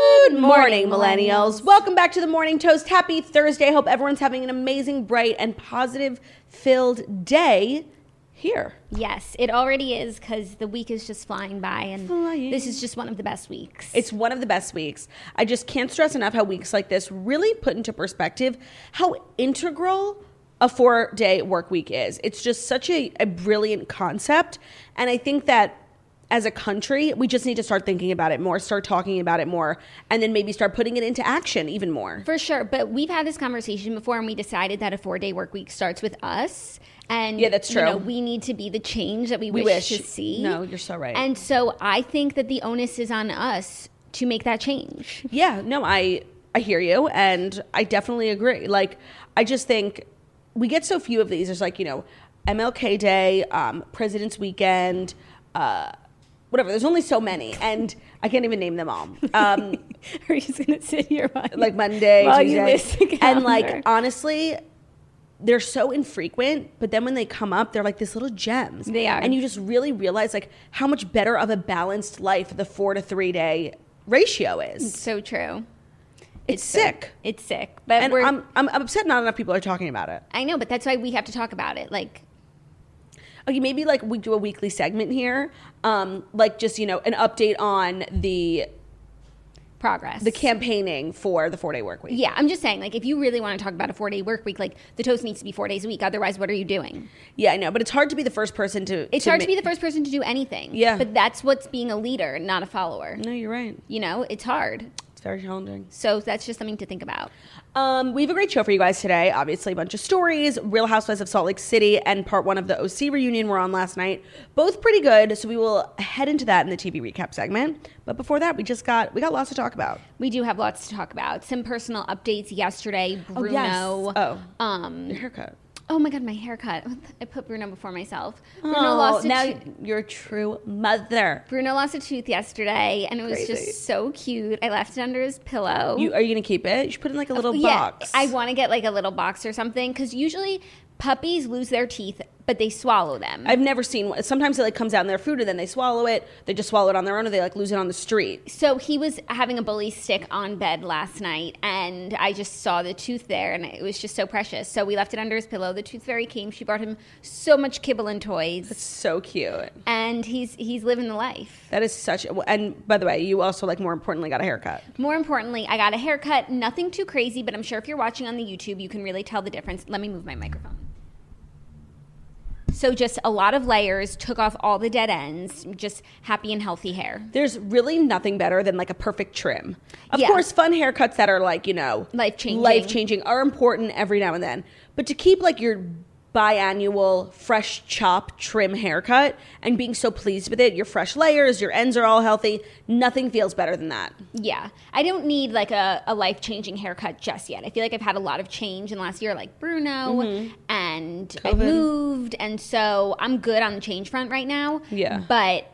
Good morning, millennials. Welcome back to the Morning Toast. Happy Thursday. Hope everyone's having an amazing, bright, and positive filled day here. Yes, it already is because the week is just flying by, and Flying. this is just one of the best weeks. It's one of the best weeks. I just can't stress enough how weeks like this really put into perspective how integral a four day work week is. It's just such a, a brilliant concept. And I think that as a country, we just need to start thinking about it more, start talking about it more, and then maybe start putting it into action even more. for sure. But we've had this conversation before, and we decided that a four day work week starts with us. And Yeah, that's You know, true. we need to be the change that we, We wish, wish. to see. No, you're so right. And so I think that the onus is on us to make that change. Yeah, no, I I hear you, and I definitely agree. Like, I just think we get so few of these. There's like you know, MLK Day, um, President's Weekend, uh, whatever. There's only so many, and I can't even name them all. Um, Are you just gonna sit here while like Monday, while Tuesday, and like honestly. They're so infrequent, but then when they come up, they're like this little gems. They are. and you just really realize like how much better of a balanced life the four to three day ratio is. so true. It's, sick. it's sick. But and we're, I'm, I'm I'm upset not enough people are talking about it. I know, but that's why we have to talk about it. Like, Maybe like we do a weekly segment here, um, like just you know an update on the progress. the campaigning for the four day work week. Yeah, I'm just saying, like, if you really want to talk about a four day work week, like, the toast needs to be four days a week. Otherwise, what are you doing? Yeah, I know, but it's hard to be the first person to. It's hard to be the first person to do anything. Yeah. But that's what's being a leader, not a follower. No, you're right. You know, it's hard. It's very challenging. So that's just something to think about. Um, we have a great show for you guys today. Obviously, a bunch of stories. Real Housewives of Salt Lake City and part one of the OC reunion were on last night. Both pretty good. So we will head into that in the TV recap segment. But before that, we just got we got lots to talk about. We do have lots to talk about. Some personal updates yesterday. Oh, yes. Bruno. Oh. Um, Your haircut. Oh my God, my haircut. I put Bruno before myself. Bruno Oh, lost a now tooth- you're true mother. Bruno lost a tooth yesterday, and it was Crazy. just so cute. I left it under his pillow. You are you gonna keep it? You should put it in like a uh, little yeah, box. I want to get like a little box or something because usually puppies lose their teeth, but they swallow them. I've never seen one. Sometimes it like comes out in their food and then they swallow it. They just swallow it on their own or they like lose it on the street. so he was having a bully stick on bed last night, and I just saw the tooth there, and it was just so precious. So we left it under his pillow. The tooth fairy came. She brought him so much kibble and toys, That's So cute. and he's he's living the life. That is such. And by the way, you also like more importantly got a haircut. More importantly, I got a haircut. Nothing too crazy, but I'm sure if you're watching on the YouTube, you can really tell the difference. Let me move my microphone. So just a lot of layers, took off all the dead ends, just happy and healthy hair. There's really nothing better than like a perfect trim. Of Yeah. course, fun haircuts that are like you know Life-changing. life changing are important every now and then. But to keep like your biannual fresh chop trim haircut and being so pleased with it, your fresh layers, your ends are all healthy. Nothing feels better than that. Yeah. I don't need like a, a life changing haircut just yet. I feel like I've had a lot of change in the last year, like Bruno, mm-hmm. and I moved. And so I'm good on the change front right now. Yeah. But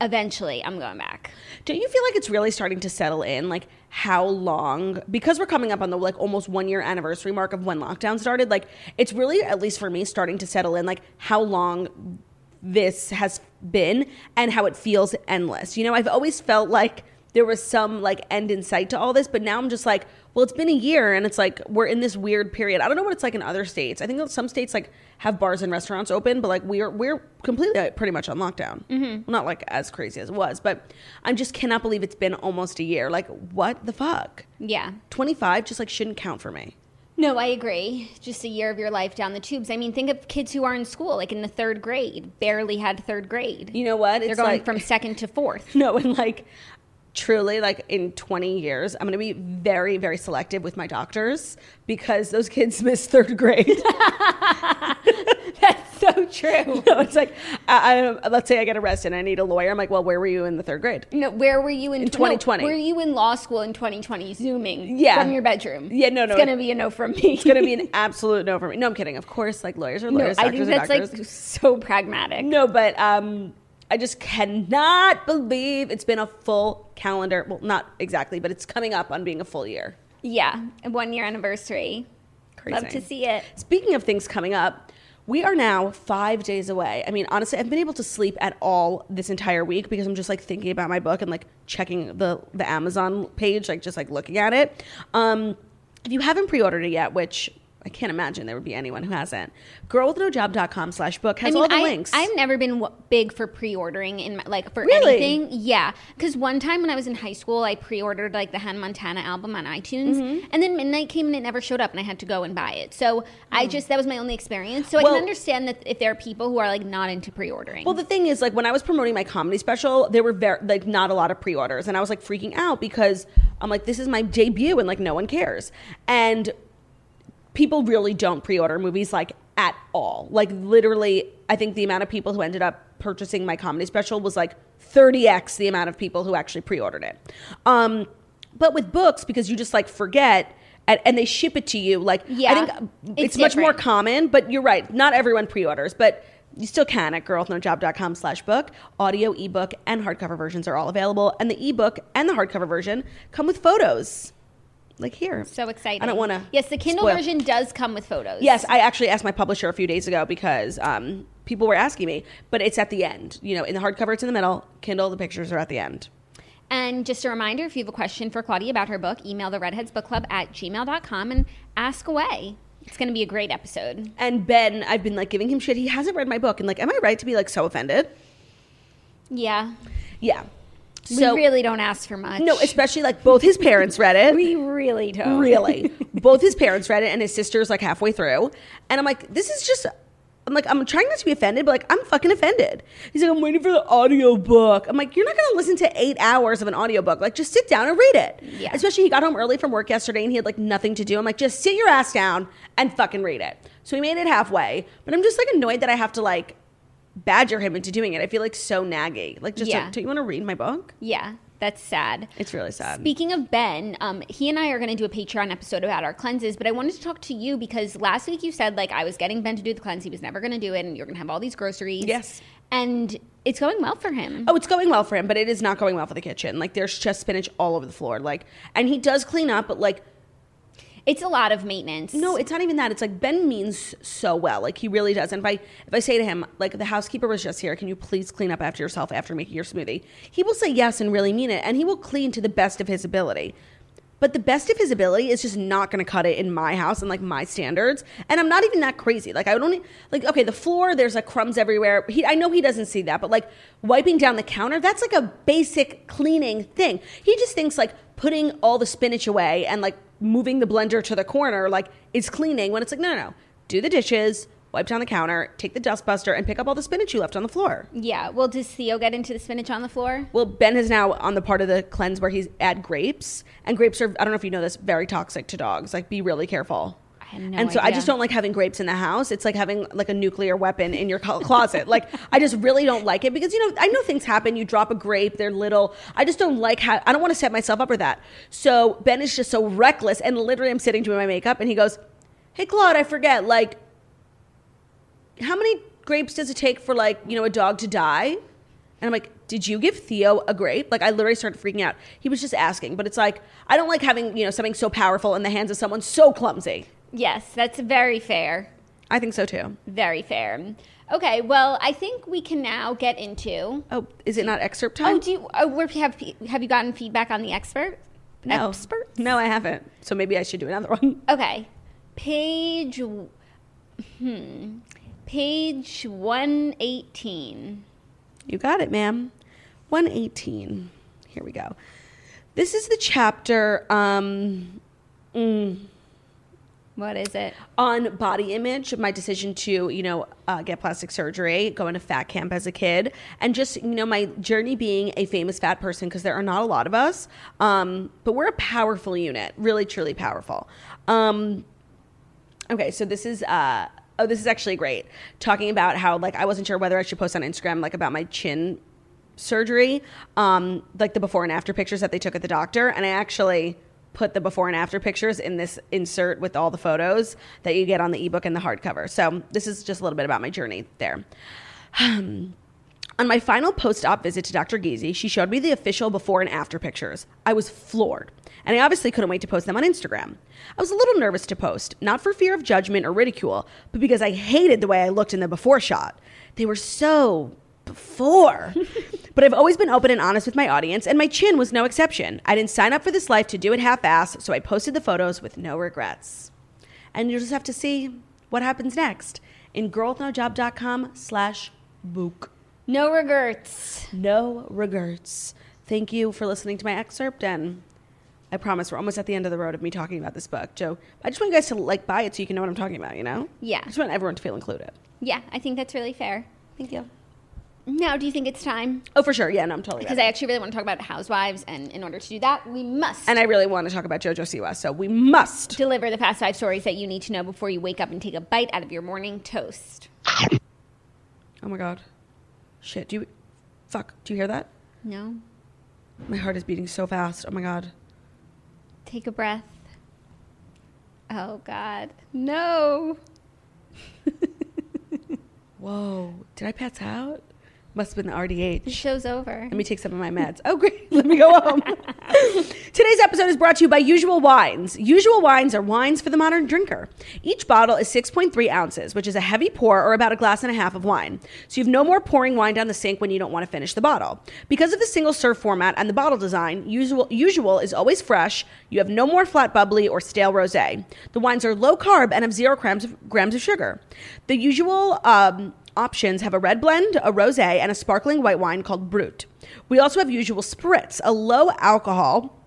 eventually I'm going back. Don't you feel like it's really starting to settle in? Like how long? Because we're coming up on the like almost one year anniversary mark of when lockdown started. Like it's really, at least for me, starting to settle in. Like how long this has been and how it feels endless. You know, I've always felt like there was some like end in sight to all this. But now I'm just like, well, it's been a year and it's like we're in this weird period. I don't know what it's like in other states. I think some states like have bars and restaurants open, but like we're we're completely uh, pretty much on lockdown. Mm-hmm. Not like as crazy as it was, but I just cannot believe it's been almost a year. Like what the fuck? Yeah. 25 just like shouldn't count for me. No, I agree. Just a year of your life down the tubes. I mean, think of kids who are in school, like in the third grade, barely had third grade. You know what? They're It's going like- from second to fourth. No, and like truly, like in 20 years, I'm going to be very, very selective with my doctors because those kids miss third grade. That's so true. no, it's like, I, I, let's say I get arrested and I need a lawyer. I'm like, well, where were you in the third grade? No, where were you in, In 2020. No, were you in law school in 2020, zooming Yeah. from your bedroom? Yeah, no, no. It's gonna be a no from me. It's going to be an absolute no for me. No, I'm kidding. Of course, like lawyers are no. lawyers, I doctors think that's like so pragmatic. No, but um, I just cannot believe it's been a full calendar. Well, not exactly, but it's coming up on being a full year. Yeah, one year anniversary. Crazy. Love to see it. Speaking of things coming up, we are now five days away. I mean, honestly, I've been able to sleep at all this entire week because I'm just like thinking about my book and like checking the the Amazon page, like just like looking at it. Um, if you haven't pre-ordered it yet, which I can't imagine there would be anyone who hasn't, girlwithnojob.com slash book has I mean, all the I, links. I've never been w- big for pre-ordering in my, like for Really? anything. Yeah, because one time when I was in high school, I pre-ordered like the Hannah Montana album on iTunes, Mm-hmm. and then midnight came and it never showed up, and I had to go and buy it. So I just that was my only experience. So I Mm. Can understand that if there are people who are like not into pre-ordering. Well, the thing is, like when I was promoting my comedy special, there were very like not a lot of pre-orders, and I was like freaking out because I'm like, this is my debut, and like no one cares, and people really don't pre-order movies like at all. Like literally, I think the amount of people who ended up purchasing my comedy special was like 30x the amount of people who actually pre-ordered it. Um, but with books, because you just like forget. And, and they ship it to you. Like Yeah, I think it's, it's much more common, but you're right. Not everyone pre-orders, but you still can at girlwithnojob.com slash book. Audio, ebook, and hardcover versions are all available. And the ebook and the hardcover version come with photos. Like here. so exciting. I don't want to. Yes, the Kindle version does come with photos. Yes, I actually asked my publisher a few days ago because um, people were asking me, but it's at the end. You know, in the hardcover, it's in the middle. Kindle, the pictures are at the end. And just a reminder if you have a question for Claudia about her book, email the Redheads Book Club at gmail.com and ask away. It's going to be a great episode. And Ben, I've been like giving him shit. He hasn't read my book, and like, am I right to be like so offended? Yeah. Yeah. So we really don't ask for much. no, especially like both his parents read it. we really don't. really both his parents read it and his sister's like halfway through and i'm like this is just i'm like i'm trying not to be offended but like i'm fucking offended he's like i'm waiting for the audiobook i'm like you're not gonna listen to eight hours of an audiobook like just sit down and read it Yeah. especially he got home early from work yesterday and he had like nothing to do i'm like just sit your ass down and fucking read it so he made it halfway but i'm just like annoyed that i have to like badger him into doing it i feel like so naggy like just Yeah. don't, do you want to read my book Yeah, that's sad. it's really sad Speaking of Ben, um, he and I are going to do a Patreon episode about our cleanses, but I wanted to talk to you because last week you said like I was getting Ben to do the cleanse, he was never going to do it, and you're going to have all these groceries. Yes. and it's going well for him. Oh, it's going well for him, but it is not going well for the kitchen. Like there's just spinach all over the floor. Like, and he does clean up, but like, It's a lot of maintenance. no, it's not even that. It's like Ben means so well. Like he really does. And if I if I say to him, like the housekeeper was just here, can you please clean up after yourself after making your smoothie? He will say yes and really mean it, and he will clean to the best of his ability. But the best of his ability is just not going to cut it in my house and like my standards. And I'm not even that crazy. Like I only like okay, the floor there's like crumbs everywhere. He I know he doesn't see that, but like wiping down the counter, that's like a basic cleaning thing. He just thinks like putting all the spinach away and like moving the blender to the corner like it's cleaning when it's like no no no. Do the dishes, wipe down the counter, take the dustbuster and pick up all the spinach you left on the floor. Yeah. Well, does Theo get into the spinach on the floor? Well, Ben is now on the part of the cleanse where he's add grapes, and grapes are I don't know if you know this, very toxic to dogs. Like, be really careful. No and so I just don't like having grapes in the house. It's like having like a nuclear weapon in your closet. like I just really don't like it because you know I know things happen. You drop a grape, they're little. I just don't like how I don't want to set myself up for that. So Ben is just so reckless, and literally I'm sitting doing my makeup, and he goes, "Hey Claude, I forget. Like, how many grapes does it take for like you know a dog to die?" And I'm like, did you give Theo a grape? Like, I literally started freaking out. He was just asking, but it's like, I don't like having, you know, something so powerful in the hands of someone so clumsy. Yes, that's very fair. I think so too. Very fair. Okay, well, I think we can now get into. Oh, is it not excerpt time? Oh, do you, oh, have have you gotten feedback on the expert? no. Experts? No, I haven't. So maybe I should do another one. Okay, page. Hmm, page one eighteen. You got it, ma'am. 118. Here we go. This is the chapter um, mm, What is it? on body image, my decision to, you know, uh, get plastic surgery, go into fat camp as a kid, and just, you know, my journey being a famous fat person, because there are not a lot of us, um, but we're a powerful unit, really, truly powerful. Um, Okay, so this is uh oh this is actually great. Talking about how like I wasn't sure whether I should post on Instagram like about my chin surgery, um like the before and after pictures that they took at the doctor and I actually put the before and after pictures in this insert with all the photos that you get on the ebook and the hardcover. So this is just a little bit about my journey there. On my final post op visit to Dr. Geezy, she showed me the official before and after pictures. I was floored, and I obviously couldn't wait to post them on Instagram. I was a little nervous to post, not for fear of judgment or ridicule, but because I hated the way I looked in the before shot. They were so before. but I've always been open and honest with my audience, and my chin was no exception. I didn't sign up for this life to do it half ass, so I posted the photos with no regrets. And you'll just have to see what happens next in girlwithnojob.com slash book. No regrets. No regrets. Thank you for listening to my excerpt, and I promise we're almost at the end of the road of me talking about this book. Joe, I just want you guys to like buy it so you can know what I'm talking about. You know? Yeah. I just want everyone to feel included. Yeah, I think that's really fair. Thank you. Now, do you think it's time? Oh, for sure. Yeah, no, I'm totally. Because. I actually really want to talk about housewives, and in order to do that, we must and I really want to talk about JoJo Siwa, so we must. deliver the fast five stories that you need to know before you wake up and take a bite out of your morning toast. Oh my god. Shit. Do you? Fuck. Do you hear that? No? My heart is beating so fast. Oh my god. Take a breath. Oh, God. No. Whoa. Did I pass out? Must have been the The RDH. show's over. Let me take some of my meds. Oh, great. Let me go home. Today's episode is brought to you by Usual Wines. Usual Wines are wines for the modern drinker. Each bottle is 6.3 ounces, which is a heavy pour or about a glass and a half of wine. So you've no more pouring wine down the sink when you don't want to finish the bottle. Because of the single serve format and the bottle design, Usual, Usual is always fresh. You have no more flat bubbly or stale rosé. The wines are low carb and have zero grams of, grams of sugar. The Usual um, options have a red blend, a rosé, and a sparkling white wine called Brut. We also have Usual Spritz, a low alcohol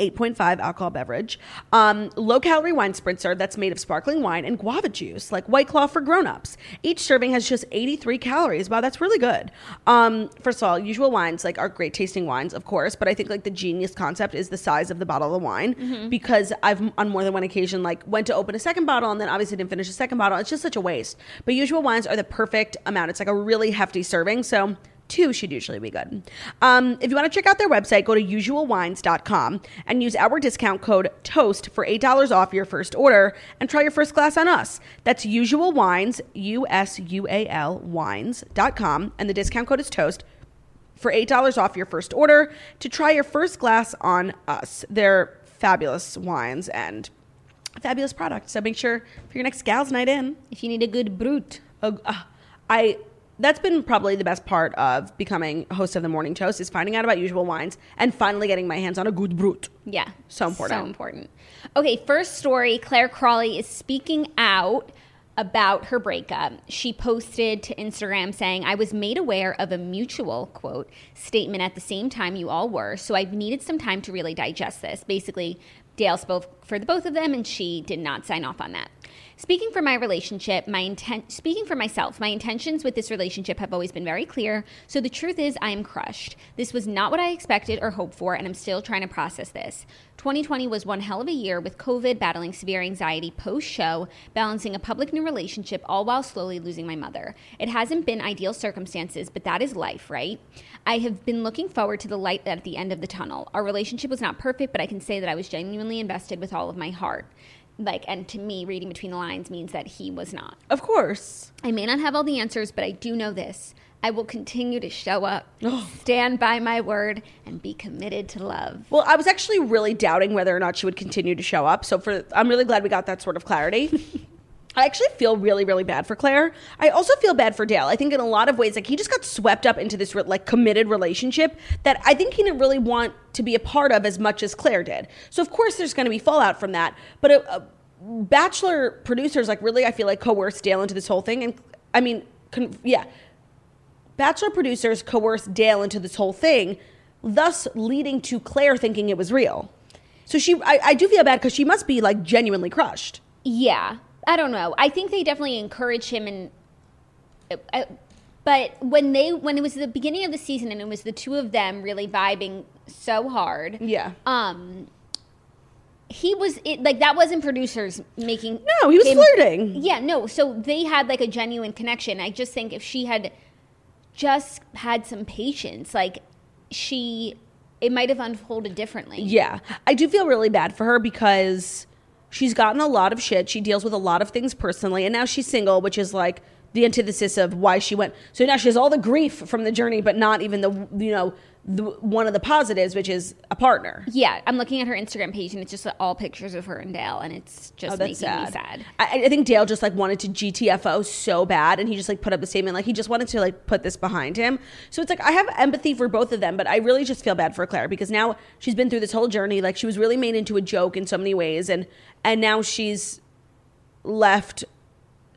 8.5 alcohol beverage, um, low calorie wine spritzer that's made of sparkling wine and guava juice, like White Claw for grown-ups. Each serving has just 83 calories. Wow, that's really good. Um, first of all, usual wines like are great tasting wines, of course, but I think like the genius concept is the size of the bottle of wine because I've on more than one occasion like went to open a second bottle and then obviously didn't finish the second bottle. It's just such a waste. But usual wines are the perfect amount. It's like a really hefty serving, so two should usually be good. Um, if you want to check out their website, go to usualwines.com and use our discount code TOAST for $8 off your first order and try your first glass on us. That's usual wines, U S U A L wines.com, and the discount code is TOAST for $8 off your first order to try your first glass on us. They're fabulous wines and fabulous products. So make sure for your next gals night in, If you need a good brut. uh, uh, I that's been probably the best part of becoming host of the morning toast is finding out about usual wines and finally getting my hands on a good brut. Yeah. So important. So important. Okay, first story Clare Crawley is speaking out about her breakup. She posted to Instagram saying, I was made aware of a mutual, quote, statement at the same time you all were, so I've needed some time to really digest this. Basically, Dale spoke for the both of them, and she did not sign off on that. Speaking for my relationship, my intent speaking for myself, my intentions with this relationship have always been very clear. So the truth is I am crushed. This was not what I expected or hoped for, and I'm still trying to process this. 2020 was one hell of a year with COVID, battling severe anxiety post show, balancing a public new relationship, all while slowly losing my mother. It hasn't been ideal circumstances, but that is life, right? I have been looking forward to the light at the end of the tunnel. Our relationship was not perfect, but I can say that I was genuinely invested with all of my heart. Like, and to me, reading between the lines means that he was not. Of course. I may not have all the answers, but I do know this. I will continue to show up, oh. stand by my word, and be committed to love. Well, I was actually really doubting whether or not she would continue to show up. So for I'm really glad we got that sort of clarity. I actually feel really, really bad for Clare. I also feel bad for Dale. I think in a lot of ways, like he just got swept up into this like committed relationship that I think he didn't really want to be a part of as much as Clare did. So of course, there's going to be fallout from that. But a, a Bachelor producers, like really, I feel like coerced Dale into this whole thing. And I mean, con- yeah, Bachelor producers coerced Dale into this whole thing, thus leading to Clare thinking it was real. So she, I, I do feel bad because she must be like genuinely crushed. Yeah, I don't know. I think they definitely encourage him and. Uh, but when they when it was the beginning of the season and it was the two of them really vibing so hard, Yeah. um, he was it, like that wasn't producers making. No, he was him- flirting. Yeah, no. So they had like a genuine connection. I just think if she had just had some patience, like she, it might have unfolded differently. Yeah. I do feel really bad for her because she's gotten a lot of shit. She deals with a lot of things personally. And now she's single, which is like the antithesis of why she went. So now she has all the grief from the journey, but not even the, you know, the, one of the positives, which is a partner. Yeah, I'm looking at her Instagram page and it's just all pictures of her and Dale, and it's just Oh, making that's me sad. I, I think Dale just like wanted to GTFO so bad, and he just like put up a statement like he just wanted to like put this behind him. So it's like I have empathy for both of them, but I really just feel bad for Clare because now she's been through this whole journey. Like she was really made into a joke in so many ways, and and now she's left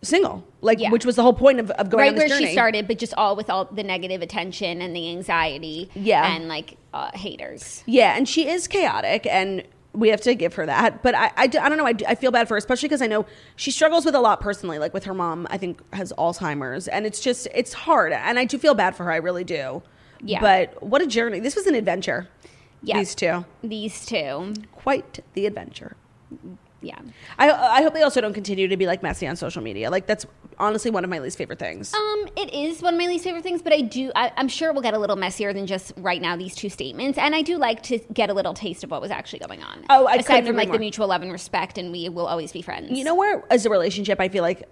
single, like Yeah. which was the whole point of, of going Right on this where journey. she started, but just all with all the negative attention and the anxiety, Yeah. and like uh, haters. Yeah, and she is chaotic, and we have to give her that. But I, I, I don't know. I, I feel bad for her, especially because I know she struggles with a lot personally. Like with her mom, I think has Alzheimer's, and it's just it's hard. And I do feel bad for her. I really do. Yeah. But what a journey! This was an adventure. Yeah. These two, These two, quite the adventure. Yeah. I, I hope they also don't continue to be like messy on social media. Like that's honestly one of my least favorite things. Um, it is one of my least favorite things, but I do. I, I'm sure we'll get a little messier than just right now these two statements, and I do like to get a little taste of what was actually going on. Oh, I aside from like more. the mutual love and respect, and we will always be friends. You know where as a relationship I feel like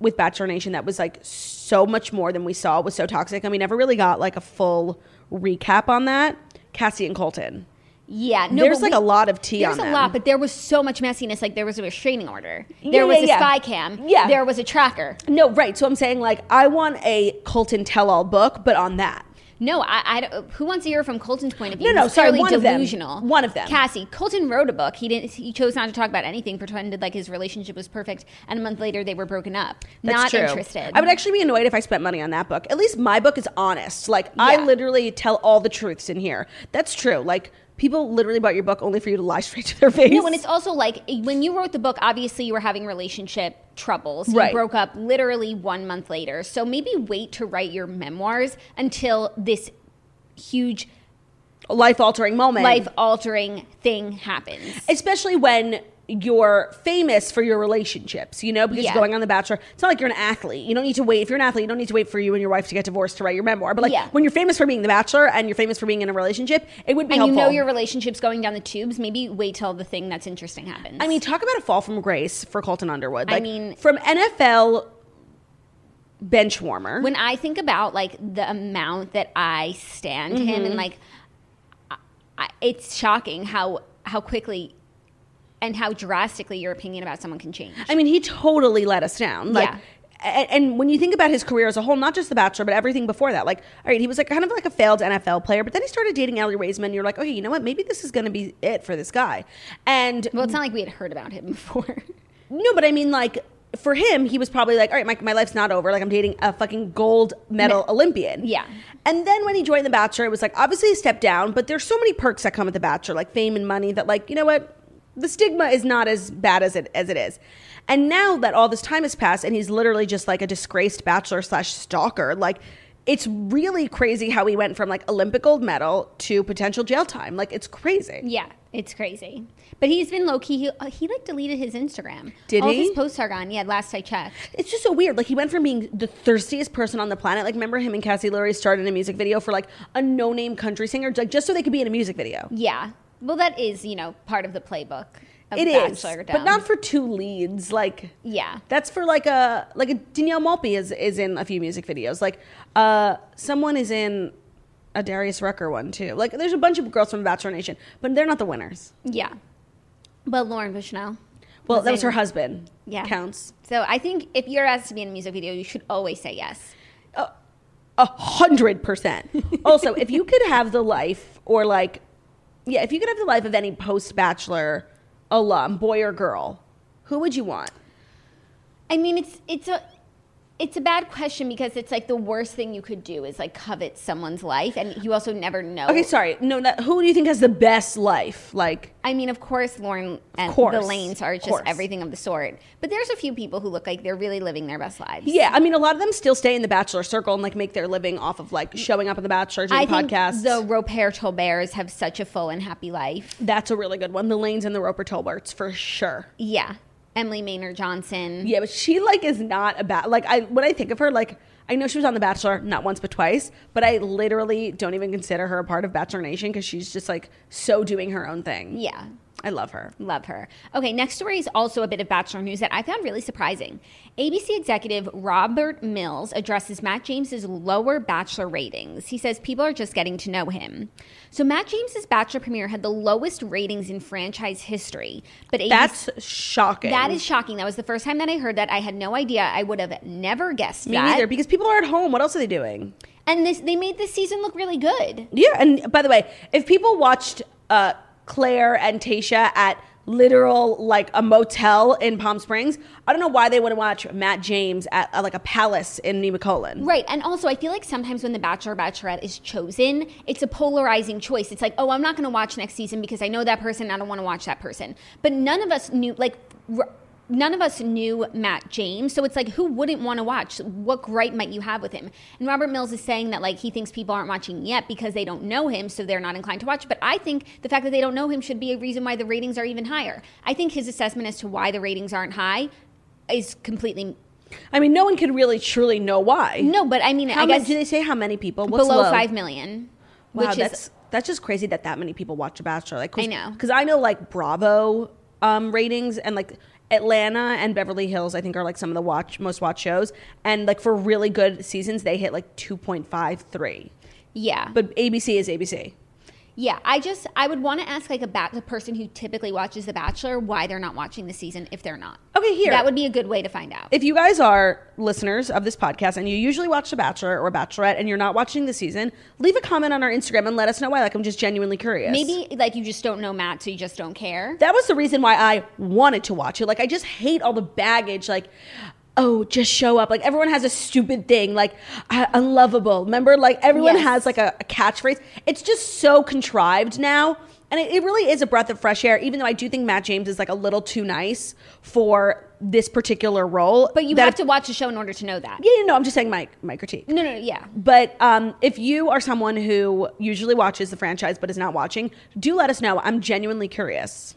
with Bachelor Nation that was like so much more than we saw was so toxic and we never really got like a full recap on that. Cassie and Colton. Yeah, no, There's like a lot of tea There's a them. lot, but there was so much messiness. Like there was a restraining order. Yeah, There was yeah, a yeah. spy cam. Yeah. There was a tracker. No, right. So I'm saying like I want a Colton tell all book, but on that. No, I, I don't- who wants to hear from Colton's point of view? No, no, sorry, one of them. delusional. One of them. Cassie. Colton wrote a book. He didn't. He chose not to talk about anything. Pretended like his relationship was perfect, and a month later they were broken up. That's not true. interested. I would actually be annoyed if I spent money on that book. At least my book is honest. Like I literally tell all the truths in here. That's true. Like people literally bought your book only for you to lie straight to their face. No, and it's also like when you wrote the book, obviously you were having relationship troubles. You Right. broke up literally one month later. So maybe wait to write your memoirs until this huge life altering moment. life altering thing happens. especially when you're famous for your relationships, you know, because Yeah. going on The Bachelor. It's not like you're an athlete. You don't need to wait. If you're an athlete, you don't need to wait for you and your wife to get divorced to write your memoir. But like Yeah. when you're famous for being The Bachelor and you're famous for being in a relationship, it would be and helpful. you know your relationship's going down the tubes, maybe wait till the thing that's interesting happens. I mean, talk about a fall from grace for Colton Underwood. I mean- from NFL bench warmer. when I think about like the amount that I stand him Mm-hmm. and like I, I, it's shocking how how quickly and how drastically your opinion about someone can change. I mean, he totally let us down. Like, Yeah. and, and when you think about his career as a whole, not just The Bachelor, but everything before that, like, all right, he was like kind of like a failed NFL player, but then he started dating Aly Raisman. And you're like, okay, you know what? Maybe this is going to be it for this guy. And well, it's not like we had heard about him before. no, but I mean, like, for him, he was probably like, all right, my, my life's not over. Like, I'm dating a fucking gold medal Olympian. Yeah. And then when he joined The Bachelor, it was like, obviously a step down, but there's so many perks that come with The Bachelor, like fame and money, that, like, you know what? The stigma is not as bad as it as it is. And now that all this time has passed and he's literally just like a disgraced bachelor slash stalker, like it's really crazy how he went from like Olympic gold medal to potential jail time. Like it's crazy. yeah, it's crazy. But he's been low key. He, uh, he like deleted his Instagram. Did All he? Of his posts are gone. Yeah, last I checked. It's just so weird. Like he went from being the thirstiest person on the planet. Like remember him and Cassie Lurie started a music video for like a no-name country singer, like just so they could be in a music video. Yeah. Well, that is you know part of the playbook. Of It is, but not for two leads. Like Yeah. that's for like a like a Danielle Maltby is is in a few music videos. Like uh someone is in a Darius Rucker one too. Like there's a bunch of girls from Bachelor Nation, but they're not the winners. Yeah. But Lauren Bushnell. Well, Was that was in- her husband. Yeah. Counts. So I think if you're asked to be in a music video, you should always say yes. A hundred percent. Also, if you could have the life or like yeah, if you could have the life of any post bachelor alum, boy or girl, who would you want? I mean, it's it's a it's a bad question because it's like the worst thing you could do is like covet someone's life, and you also never know. Okay, sorry. No, who do you think has the best life? Like I mean, of course, Lauren and course. the Lanes are just Course. everything of the sort. But there's a few people who look like they're really living their best lives. Yeah, I mean, a lot of them still stay in the Bachelor circle and like make their living off of like showing up in the Bachelor, doing I podcasts. the Roper Tolberts have such a full and happy life. That's a really good one. The Lanes and the Roper Tolberts for sure. Yeah. Emily Maynard Johnson. Yeah, but she like is not about like I when I think of her like I know she was on The Bachelor not once but twice, but I literally don't even consider her a part of Bachelor Nation because she's just like so doing her own thing. Yeah. I love her. Love her. Okay, next story is also a bit of Bachelor news that I found really surprising. ABC executive Robert Mills addresses Matt James's lower Bachelor ratings. He says people are just getting to know him. So Matt James's Bachelor premiere had the lowest ratings in franchise history, but ABC, That's shocking. that is shocking. That was the first time that I heard that. I had no idea. I would have never guessed me that. neither because people are at home. What else are they doing? And this they made this season look really good. Yeah, and by the way, if people watched uh, Clare and Tayshia at literal like a motel in Palm Springs, I don't know why they wouldn't watch Matt James at uh, like a palace in Nemacolin. Right. And also, I feel like sometimes when the Bachelor or Bachelorette is chosen, it's a polarizing choice. It's like, oh, I'm not going to watch next season because I know that person. I don't want to watch that person. But none of us knew, like, none of us knew Matt James. So it's like, who wouldn't want to watch? What gripe might you have with him? And Robert Mills is saying that, like, he thinks people aren't watching yet because they don't know him. So they're not inclined to watch. But I think the fact that they don't know him should be a reason why the ratings are even higher. I think his assessment as to why the ratings aren't high is completely. I mean, no one can really truly know why. No, but I mean, How I many, guess. do they say how many people? What's below low? five million, Wow, which that's is that's just crazy that that many people watch The Bachelor. Like, I know. because I know like Bravo um, ratings and like Atlanta and Beverly Hills. I think are like some of the watch most watched shows, and like for really good seasons, they hit like two point five three. yeah, But ABC is ABC. Yeah. I just I would want to ask like a ba- the person who typically watches The Bachelor why they're not watching the season if they're not. Okay, here. That would be a good way to find out. if you guys are listeners of this podcast and you usually watch The Bachelor or Bachelorette and you're not watching the season, leave a comment on our Instagram and let us know why. Like, I'm just genuinely curious. Maybe like you just don't know Matt, so you just don't care. that was the reason why I wanted to watch it. Like, I just hate all the baggage. Like, oh, just show up. Like, everyone has a stupid thing. Like, uh, unlovable. Remember, like everyone Yes. has like a, a catchphrase. It's just so contrived now. And it, it really is a breath of fresh air, even though I do think Matt James is like a little too nice for this particular role. But you have to watch the show in order to know that. Yeah, no, I'm just saying my my critique. No, no, no, yeah. But um, if you are someone who usually watches the franchise but is not watching, do let us know. I'm genuinely curious.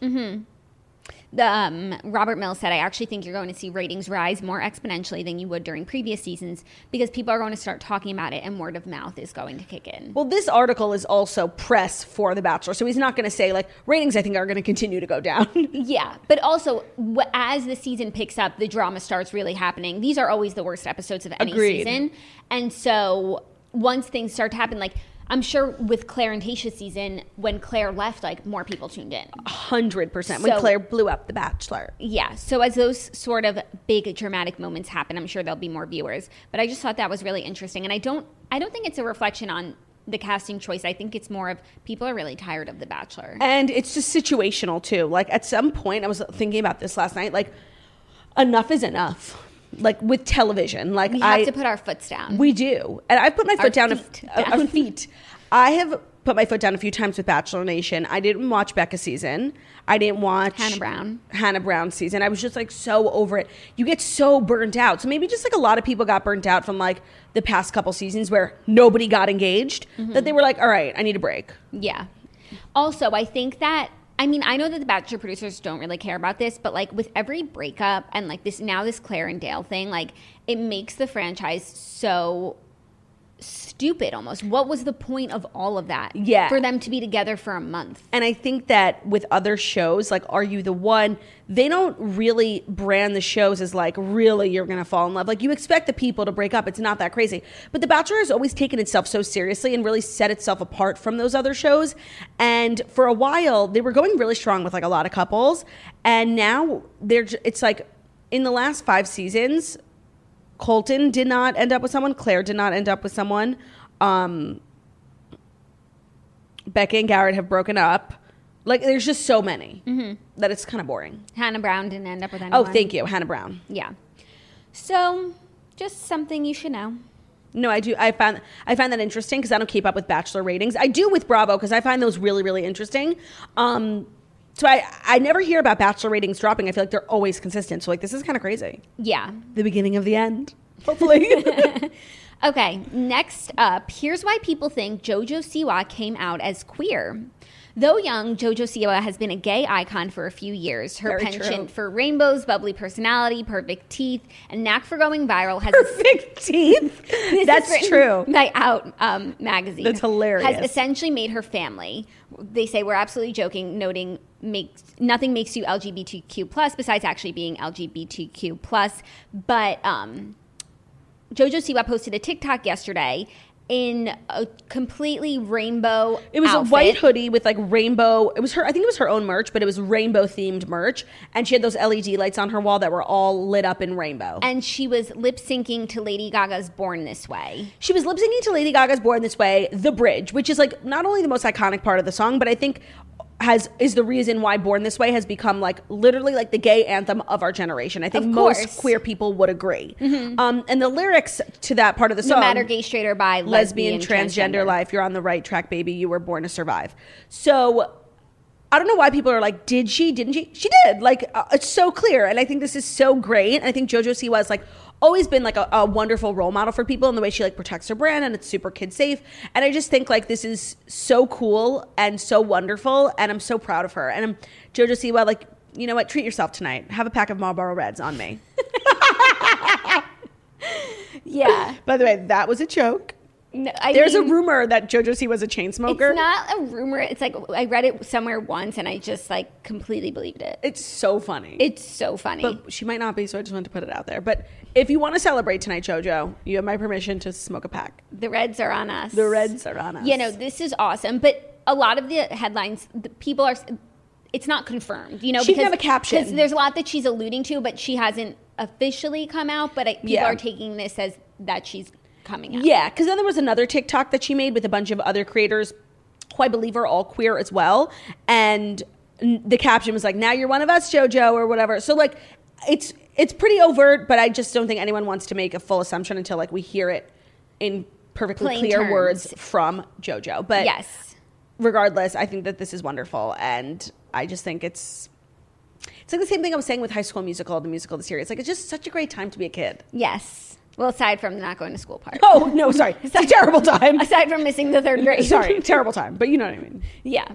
The, um, Robert Mills said, I actually think you're going to see ratings rise more exponentially than you would during previous seasons because people are going to start talking about it and word of mouth is going to kick in. Well, this article is also press for The Bachelor, so he's not going to say like ratings. I think are going to continue to go down. Yeah, but also w- as the season picks up, the drama starts really happening. These are always the worst episodes of any Agreed. season, and so once things start to happen, like I'm sure with Clare and Tayshia's season, when Clare left, like more people tuned in. Hundred percent. When So- Clare blew up The Bachelor. Yeah, so as those sort of big dramatic moments happen, I'm sure there'll be more viewers. But I just thought that was really interesting, and I don't, I don't think it's a reflection on the casting choice. I think it's more of people are really tired of The Bachelor. And it's just situational too. Like at some point, I was thinking about this last night. Like enough is enough. Like with television, like We have I to put our foot down. We do. And I've put my foot down, feet a, down. Our feet. I have put my foot down a few times with Bachelor Nation. I didn't watch Becca season. I didn't watch Hannah Brown. Hannah Brown season. I was just like so over it. You get so burnt out. So maybe just like a lot of people got burnt out from like the past couple seasons where nobody got engaged Mm-hmm. that they were like, all right, I need a break. Yeah. Also, I think that I mean, I know that the Bachelor producers don't really care about this, but like with every breakup and like this now this Clare and Dale thing, like it makes the franchise so stupid almost. What was the point of all of that? Yeah. For them to be together for a month. And I think that with other shows, like Are You the One, they don't really brand the shows as like, really, you're going to fall in love. Like, you expect the people to break up. It's not that crazy. But The Bachelor has always taken itself so seriously and really set itself apart from those other shows. And for a while, they were going really strong with like a lot of couples. And now they're, it's like in the last five seasons, Colton did not end up with someone. Clare did not end up with someone. Um, Becca and Garrett have broken up. Like, there's just so many that it's kind of boring. Hannah Brown didn't end up with anyone. Oh, thank you, Hannah Brown. Yeah. So, just something you should know. No, I do. I found I find that interesting because I don't keep up with Bachelor ratings. I do with Bravo because I find those really, really interesting. Um, so I I never hear about Bachelor ratings dropping. I feel like they're always consistent. So like this is kind of crazy. Yeah. The beginning of the end, hopefully. Okay, next up, here's why people think JoJo Siwa came out as queer. Though young, JoJo Siwa has been a gay icon for a few years. Her Very penchant true. for rainbows, bubbly personality, perfect teeth, and knack for going viral has Perfect teeth. That's true. By Out um, magazine. That's hilarious. Has essentially made her family. They say we're absolutely joking, noting makes nothing makes you LGBTQ plus besides actually being LGBTQ plus. But um, Jojo Siwa posted a TikTok yesterday in a completely rainbow. It was outfit. a white hoodie with like rainbow. It was her. I think it was her own merch, but it was rainbow themed merch, and she had those LED lights on her wall that were all lit up in rainbow. and she was lip syncing to Lady Gaga's "Born This Way." She was lip syncing to Lady Gaga's "Born This Way," the bridge, which is like not only the most iconic part of the song, but I think has is the reason why "Born This Way" has become like literally like the gay anthem of our generation. I think most queer people would agree. Um, and the lyrics to that part of the song, No matter gay, straight, or bi, lesbian, lesbian, transgender, life, you're on the right track, baby. You were born to survive. So. I don't know why people are like, did she? Didn't she? She did. Like, uh, it's so clear. And I think this is so great. And I think JoJo Siwa has like always been like a, a wonderful role model for people in the way she like protects her brand and it's super kid safe. And I just think like this is so cool and so wonderful. And I'm so proud of her. And I'm JoJo Siwa, like, you know what? Treat yourself tonight. Have a pack of Marlboro Reds on me. Yeah, By the way, that was a joke. No, There's mean, a rumor that JoJo Siwa was a chain smoker. It's not a rumor. It's like I read it somewhere once, and I just like completely believed it. It's so funny. It's so funny. but she might not be, so I just wanted to put it out there. But if you want to celebrate tonight, JoJo, you have my permission to smoke a pack. the Reds are on us. The Reds are on us. You know, this is awesome. But a lot of the headlines, the people are. It's not confirmed. You know, She can have a caption. because there's a lot that she's alluding to, but she hasn't officially come out. But I, people Yeah. are taking this as that she's coming out. Yeah, because then there was another TikTok that she made with a bunch of other creators who I believe are all queer as well. And the caption was like, now you're one of us, JoJo, or whatever. So, like, it's it's pretty overt, but I just don't think anyone wants to make a full assumption until, like, we hear it in perfectly Plain clear terms. words from JoJo. But Yes. regardless, I think that this is wonderful, and I just think it's it's like the same thing I was saying with High School Musical, the musical, the series. Like it's just such a great time to be a kid. Yes. Well, aside from the not going to school part. Oh no, sorry, it's a terrible time. Aside from missing the third grade. sorry, terrible time, but you know what I mean. Yeah.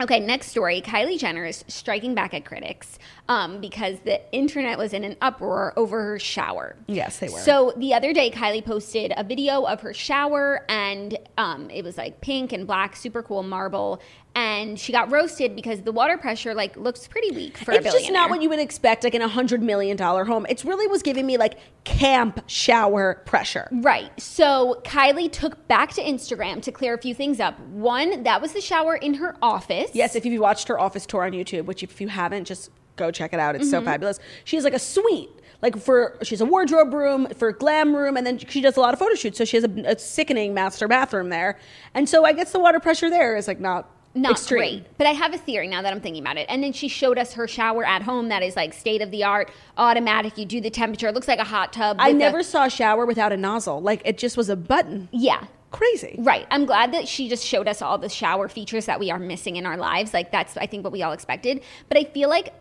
Okay, next story. Kylie Jenner is striking back at critics um, because the internet was in an uproar over her shower. Yes, they were. So the other day, Kylie posted a video of her shower, and um, it was like pink and black, super cool marble. And she got roasted because the water pressure like looks pretty weak for a It's just not what you would expect, like in a hundred million dollar home. It really was giving me like camp shower pressure. Right. So Kylie took back to Instagram to clear a few things up. One, that was the shower in her office. Yes, if you've watched her office tour on YouTube, which if you haven't, just go check it out. It's so mm-hmm. fabulous. She has like a suite. Like for she's a wardrobe room for glam room, and then she does a lot of photo shoots. So she has a, a sickening master bathroom there, and so I guess the water pressure there is like not not extreme. great. But I have a theory now that I'm thinking about it. And then she showed us her shower at home that is like state of the art, automatic. You do the temperature. It looks like a hot tub. I with a- never saw a shower without a nozzle. Like it just was a button. yeah. Crazy. Right. I'm glad that she just showed us all the shower features that we are missing in our lives. Like that's I think what we all expected. But I feel like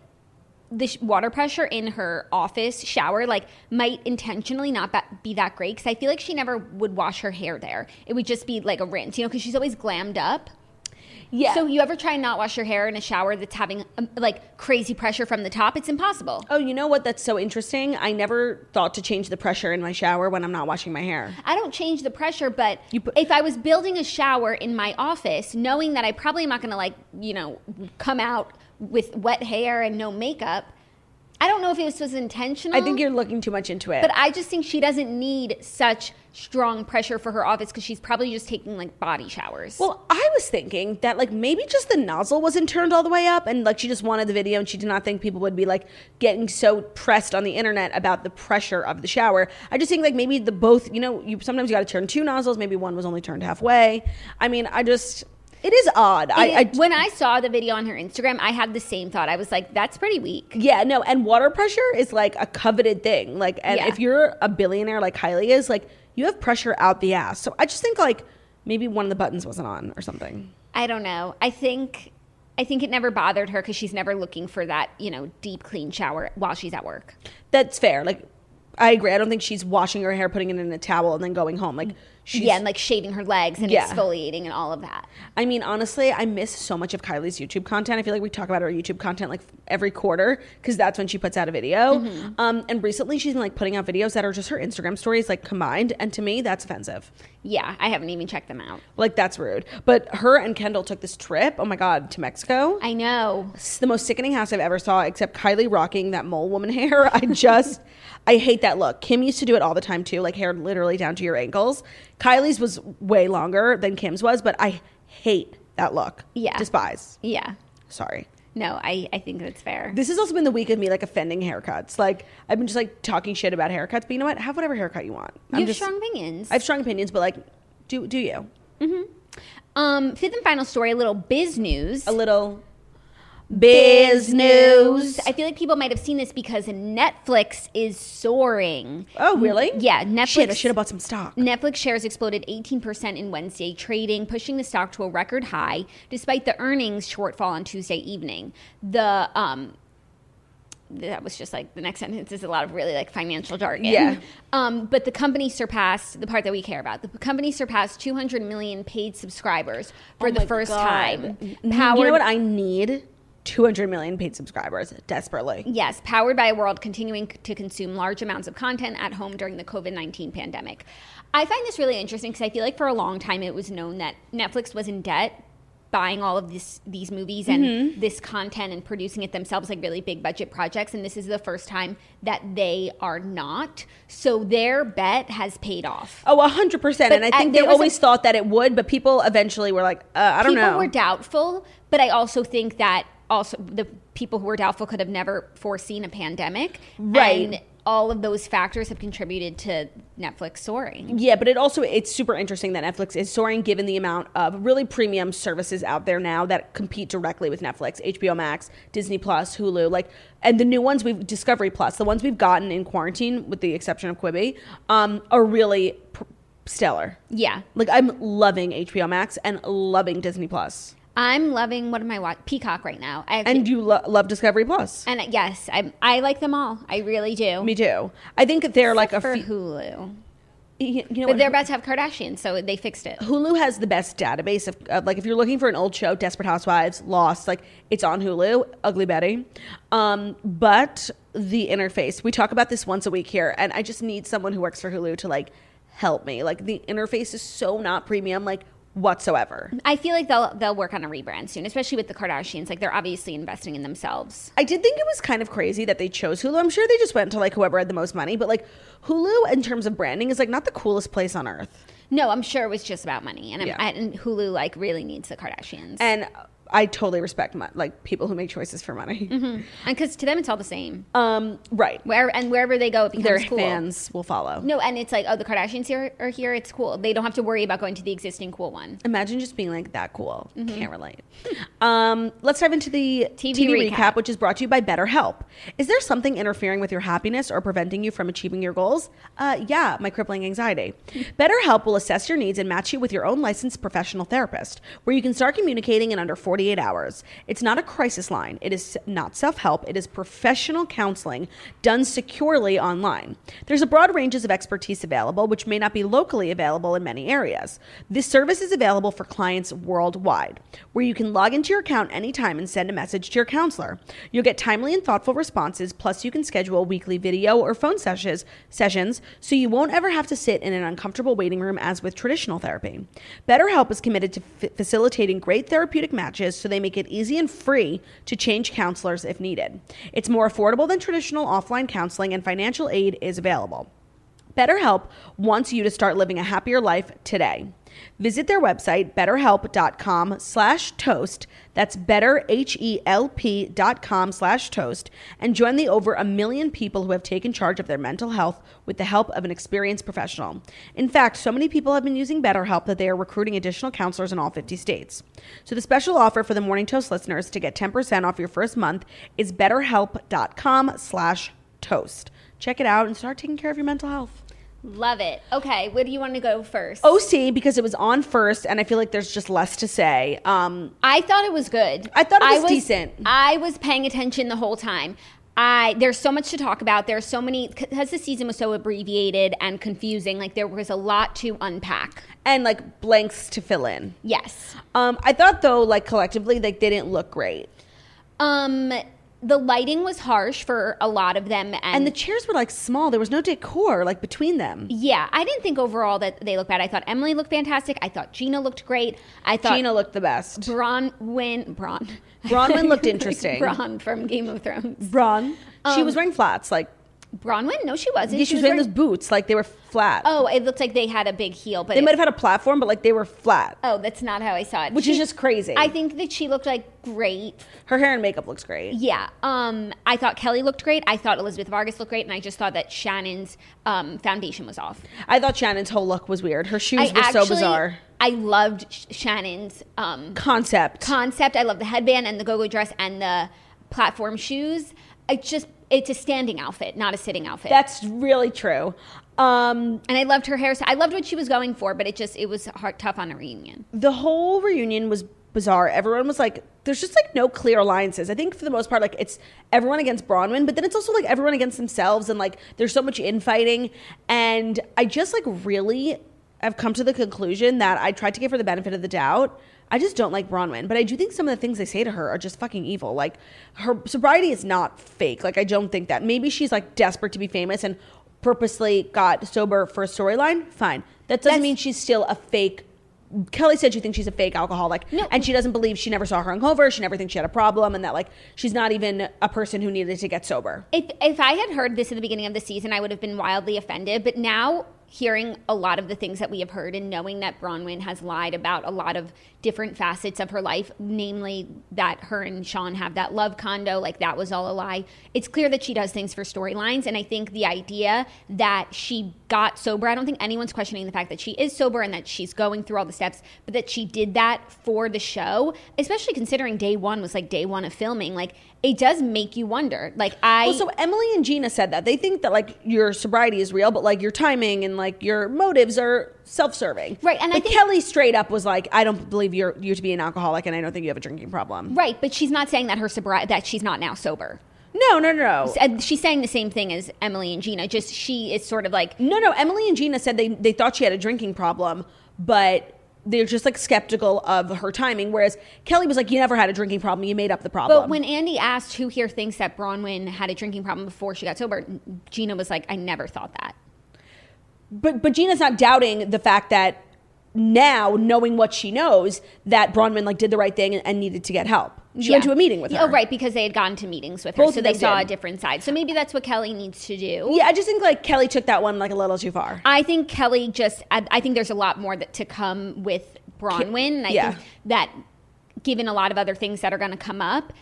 the sh- water pressure in her office shower like might intentionally not ba- be that great because I feel like she never would wash her hair there. It would just be like a rinse, you know, because she's always glammed up. Yeah. So you ever try and not wash your hair in a shower that's having um, like crazy pressure from the top? It's impossible. Oh, you know what? That's so interesting. I never thought to change the pressure in my shower when I'm not washing my hair. I don't change the pressure, but put- if I was building a shower in my office, knowing that I probably am not going to like, you know, come out with wet hair and no makeup, I don't know if this was intentional. I think you're looking too much into it. But I just think she doesn't need such strong pressure for her office because she's probably just taking like body showers. Well, I was thinking that like maybe just the nozzle wasn't turned all the way up and like she just wanted the video and she did not think people would be like getting so pressed on the internet about the pressure of the shower. I just think like maybe the both, you know, you sometimes you got to turn two nozzles, maybe one was only turned halfway. I mean, I just it is odd. I, I when I saw the video on her Instagram, I had the same thought. I was like, that's pretty weak. yeah, no, and water pressure is like a coveted thing. Like and Yeah. if you're a billionaire like Kylie is, like you have pressure out the ass. So I just think like maybe one of the buttons wasn't on or something. I don't know. I think I think it never bothered her because she's never looking for that, you know, deep clean shower while she's at work. That's fair. Like I agree. I don't think she's washing her hair, putting it in a towel, and then going home. Like she's yeah, and like shaving her legs and Yeah. exfoliating and all of that. I mean, honestly, I miss so much of Kylie's YouTube content. I feel like we talk about her YouTube content like every quarter because that's when she puts out a video. Mm-hmm. Um, and recently, she's been like putting out videos that are just her Instagram stories like combined, and to me, that's offensive. Yeah, I haven't even checked them out. Like that's rude. But her and Kendall took this trip. Oh my god, to Mexico. I know. It's the most sickening house I've ever saw, except Kylie rocking that mole woman hair. I just, I hate that look. Kim used to do it all the time too, like hair literally down to your ankles. Kylie's was way longer than Kim's was, but I hate that look. Yeah. Despise. Yeah. Sorry. No, I, I think that's fair. This has also been the week of me like offending haircuts. Like I've been just like talking shit about haircuts, but you know what? Have whatever haircut you want. you have just, strong opinions. I have strong opinions, but like, do do you? Mm-hmm. Um, fifth and final story, a little biz news. A little biz news. I feel like people might have seen this because Netflix is soaring. Oh, really? Yeah, Netflix. Shit, I should have bought some stock. Netflix shares exploded 18% in Wednesday trading, pushing the stock to a record high despite the earnings shortfall on Tuesday evening. The um that was just like the next sentence is a lot of really like financial jargon. Yeah. Um, but the company surpassed the part that we care about. The company surpassed 200 million paid subscribers for Oh the first God. time. You know what? I need 200 million paid subscribers desperately. Yes, powered by a world continuing to consume large amounts of content at home during the COVID 19 pandemic. I find this really interesting because I feel like for a long time it was known that Netflix was in debt buying all of this these movies and Mm-hmm. this content and producing it themselves like really big budget projects and this is the first time that they are not so their bet has paid off Oh, 100%. And I at- think they was a- always thought that it would, but people eventually were like, uh, I don't people know. People were doubtful but i also think that also the people who were doubtful could have never foreseen a pandemic Right. and all of those factors have contributed to netflix soaring Yeah, but it also it's super interesting that Netflix is soaring given the amount of really premium services out there now that compete directly with Netflix, HBO Max, Disney Plus, Hulu, like and the new ones we've Discovery Plus, the ones we've gotten in quarantine with the exception of Quibi, um, are really pr- stellar. yeah Like I'm loving HBO Max and loving Disney Plus. I'm loving what am i watching peacock right now I actually, And you lo- love Discovery Plus. and yes I, I like them all i really do Me too. I think they're like a hulu you know but they're about to have kardashians so they fixed it Hulu has the best database of, of like if you're looking for an old show, Desperate Housewives, Lost, like it's on Hulu, Ugly Betty. Um, but the interface, we talk about this once a week here, and I just need someone who works for Hulu to like help me. Like the interface is so not premium, like whatsoever. I feel like they'll they'll work on a rebrand soon, especially with the Kardashians. Like they're obviously investing in themselves. I did think it was kind of crazy that they chose Hulu. I'm sure they just went to like whoever had the most money, but like Hulu in terms of branding is like not the coolest place on earth. No, I'm sure it was just about money, and, I'm, Yeah. and Hulu like really needs the Kardashians, And I totally respect my, like people who make choices for money. and because to them it's all the same. Um, right. Where and wherever they go, it becomes Their cool. fans will follow. No, and it's like, oh, the Kardashians here are here. It's cool. They don't have to worry about going to the existing cool one. Imagine just being like that cool. Can't relate. Um, let's dive into the TV, TV recap. recap. which is brought to you by BetterHelp. Is there something interfering with your happiness or preventing you from achieving your goals? Uh, yeah, my crippling anxiety. BetterHelp will assess your needs and match you with your own licensed professional therapist, where you can start communicating in under 48 48 hours. It's not a crisis line. It is not self help. It is professional counseling done securely online. There's a broad range of expertise available, which may not be locally available in many areas. This service is available for clients worldwide, where you can log into your account anytime and send a message to your counselor. You'll get timely and thoughtful responses, plus, you can schedule weekly video or phone sessions, sessions so you won't ever have to sit in an uncomfortable waiting room as with traditional therapy. BetterHelp is committed to f- facilitating great therapeutic matches so they make it easy and free to change counselors if needed. It's more affordable than traditional offline counseling, and financial aid is available. BetterHelp wants you to start living a happier life today. Visit their website, betterhelp.com slash toast. That's better, H-E-L-P dot com slash toast. And join the over a million people who have taken charge of their mental health with the help of an experienced professional. In fact, so many people have been using BetterHelp that they are recruiting additional counselors in all 50 states. So the special offer for the Morning Toast listeners to get 10% off your first month is betterhelp.com slash toast. Check it out and start taking care of your mental health. Love it. Okay, where do you want to go first? OC because it was on first, and I feel like there's just less to say. Um, I thought it was good. I thought it was decent. I was paying attention the whole time. I there's so much to talk about. There's so many because the season was so abbreviated and confusing. Like there was a lot to unpack. and like blanks to fill in. Yes. Um, I thought though, like collectively, like they didn't look great, Um, the lighting was harsh for a lot of them, and, and the chairs were like small. There was no decor like between them. yeah, I didn't think overall that they looked bad. I thought Emily looked fantastic. I thought Gina looked great. I thought Gina looked the best. Bronwyn Bron Bronwyn looked interesting. Bron from Game of Thrones. Bron, she was um, wearing flats. Like Bronwyn? No, she wasn't. yeah, she was wearing those boots. Like they were flat. Oh, it looked like they had a big heel, but they might have had a platform, but like they were flat, Oh, that's not how I saw it. which is just crazy. I think that she looked like great. her hair and makeup looks great. Yeah. Um, I thought Kelly looked great. I thought Elizabeth Vargas looked great, and I just thought that Shannon's um, foundation was off. I thought Shannon's whole look was weird. Her shoes I were actually, so bizarre. I loved Sh- Shannon's um, Concept. concept. I love the headband and the go-go dress and the platform shoes. I just it's a standing outfit, not a sitting outfit. That's really true. Um, and I loved her hairstyle. I loved what she was going for, but it just it was hard, tough on a reunion. the whole reunion was bizarre. Everyone was like, there's just like no clear alliances. I think for the most part, like it's everyone against Bronwyn, but then it's also like everyone against themselves, and like there's so much infighting. And I just like really have come to the conclusion that I tried to give her the benefit of the doubt. I just don't like Bronwyn, but I do think some of the things they say to her are just fucking evil. Like her sobriety is not fake. Like I don't think that. Maybe she's like desperate to be famous and purposely got sober for a storyline. Fine. That doesn't That's- mean she's still a fake Kelly said she thinks she's a fake alcoholic, No. and she doesn't believe she never saw her hungover. She never thinks she had a problem, and that like she's not even a person who needed to get sober. If if I had heard this at the beginning of the season, I would have been wildly offended. But now hearing a lot of the things that we have heard and knowing that Bronwyn has lied about a lot of different facets of her life, namely that her and Sean have that love condo, like that was all a lie. It's clear that she does things for storylines, and I think the idea that she got sober, I don't think anyone's questioning the fact that she is sober and that she's going through all the steps, but that she did that for the show, especially considering day one was like day one of filming, like it does make you wonder. Like I Well, so Emily and Gina said that they think that like your sobriety is real, but like your timing and like your motives are self-serving. Right, and I think- Kelly straight up was like, "I don't believe you're you to be an alcoholic, and I don't think you have a drinking problem." Right, but she's not saying that her sobriety that she's not now sober. No, no, no, She's saying the same thing as Emily and Gina. Just she is sort of like No, no. Emily and Gina said they they thought she had a drinking problem, but they're just like skeptical of her timing. Whereas Kelly was like, "You never had a drinking problem. You made up the problem." But when Andy asked who here thinks that Bronwyn had a drinking problem before she got sober, Gina was like, I never thought that. but but Gina's not doubting the fact that now knowing what she knows that Bronwyn like did the right thing and, and needed to get help. She went to a meeting with her. Oh, right, because they had gone to meetings with her, Both so they saw did. a different side. So maybe that's what Kelly needs to do. Yeah, I just think like Kelly took that one like a little too far. I think Kelly just. I, I think there's a lot more that to come with Bronwyn. And I Yeah. think that, given a lot of other things that are going to come up,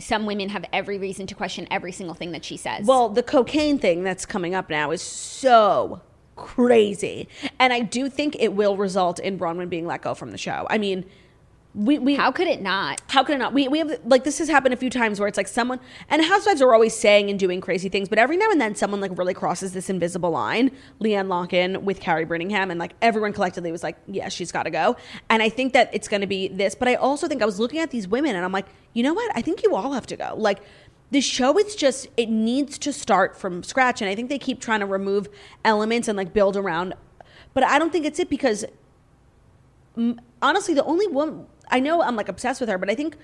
some women have every reason to question every single thing that she says. Well, the cocaine thing that's coming up now is so crazy. And I do think it will result in Bronwyn being let go from the show. I mean, we, we How could it not? how could it not? We, we have like this has happened a few times where it's like someone and housewives are always saying and doing crazy things, but every now and then someone like really crosses this invisible line. LeeAnne Locken with Kary Brittingham, and like everyone collectively was like, "Yeah, she's got to go." And I think that it's going to be this, but I also think I was looking at these women and I'm like, you know what? I think you all have to go. Like the show it's just it needs to start from scratch and i think they keep trying to remove elements and like build around but i don't think it's it because honestly the only woman i know i'm like obsessed with her but i think